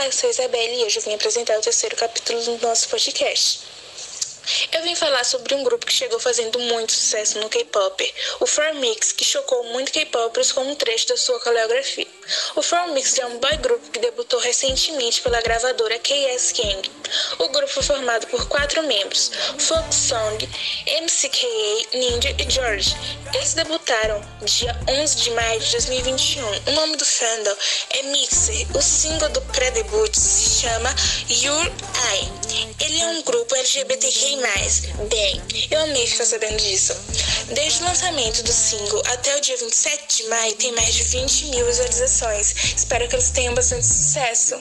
Olá, eu sou Isabelle e hoje eu vim apresentar o terceiro capítulo do nosso podcast. Eu vim falar sobre um grupo que chegou fazendo muito sucesso no K-pop, o Four Mix, que chocou muito K-popers com um trecho da sua coreografia. O Four Mix é um boy group que debutou recentemente pela gravadora KS Gang. O grupo foi formado por quatro membros: Folk Song, MCKA, Ninja e George. Eles debutaram dia 11 de maio de 2021. O nome do fandom é Mixer. O single do pré-debut se chama Your Eye. Um grupo LGBTQI+. Bem, eu amei ficar sabendo disso. Desde o lançamento do single até o dia 27 de maio tem mais de 20 mil visualizações. Espero que eles tenham bastante sucesso.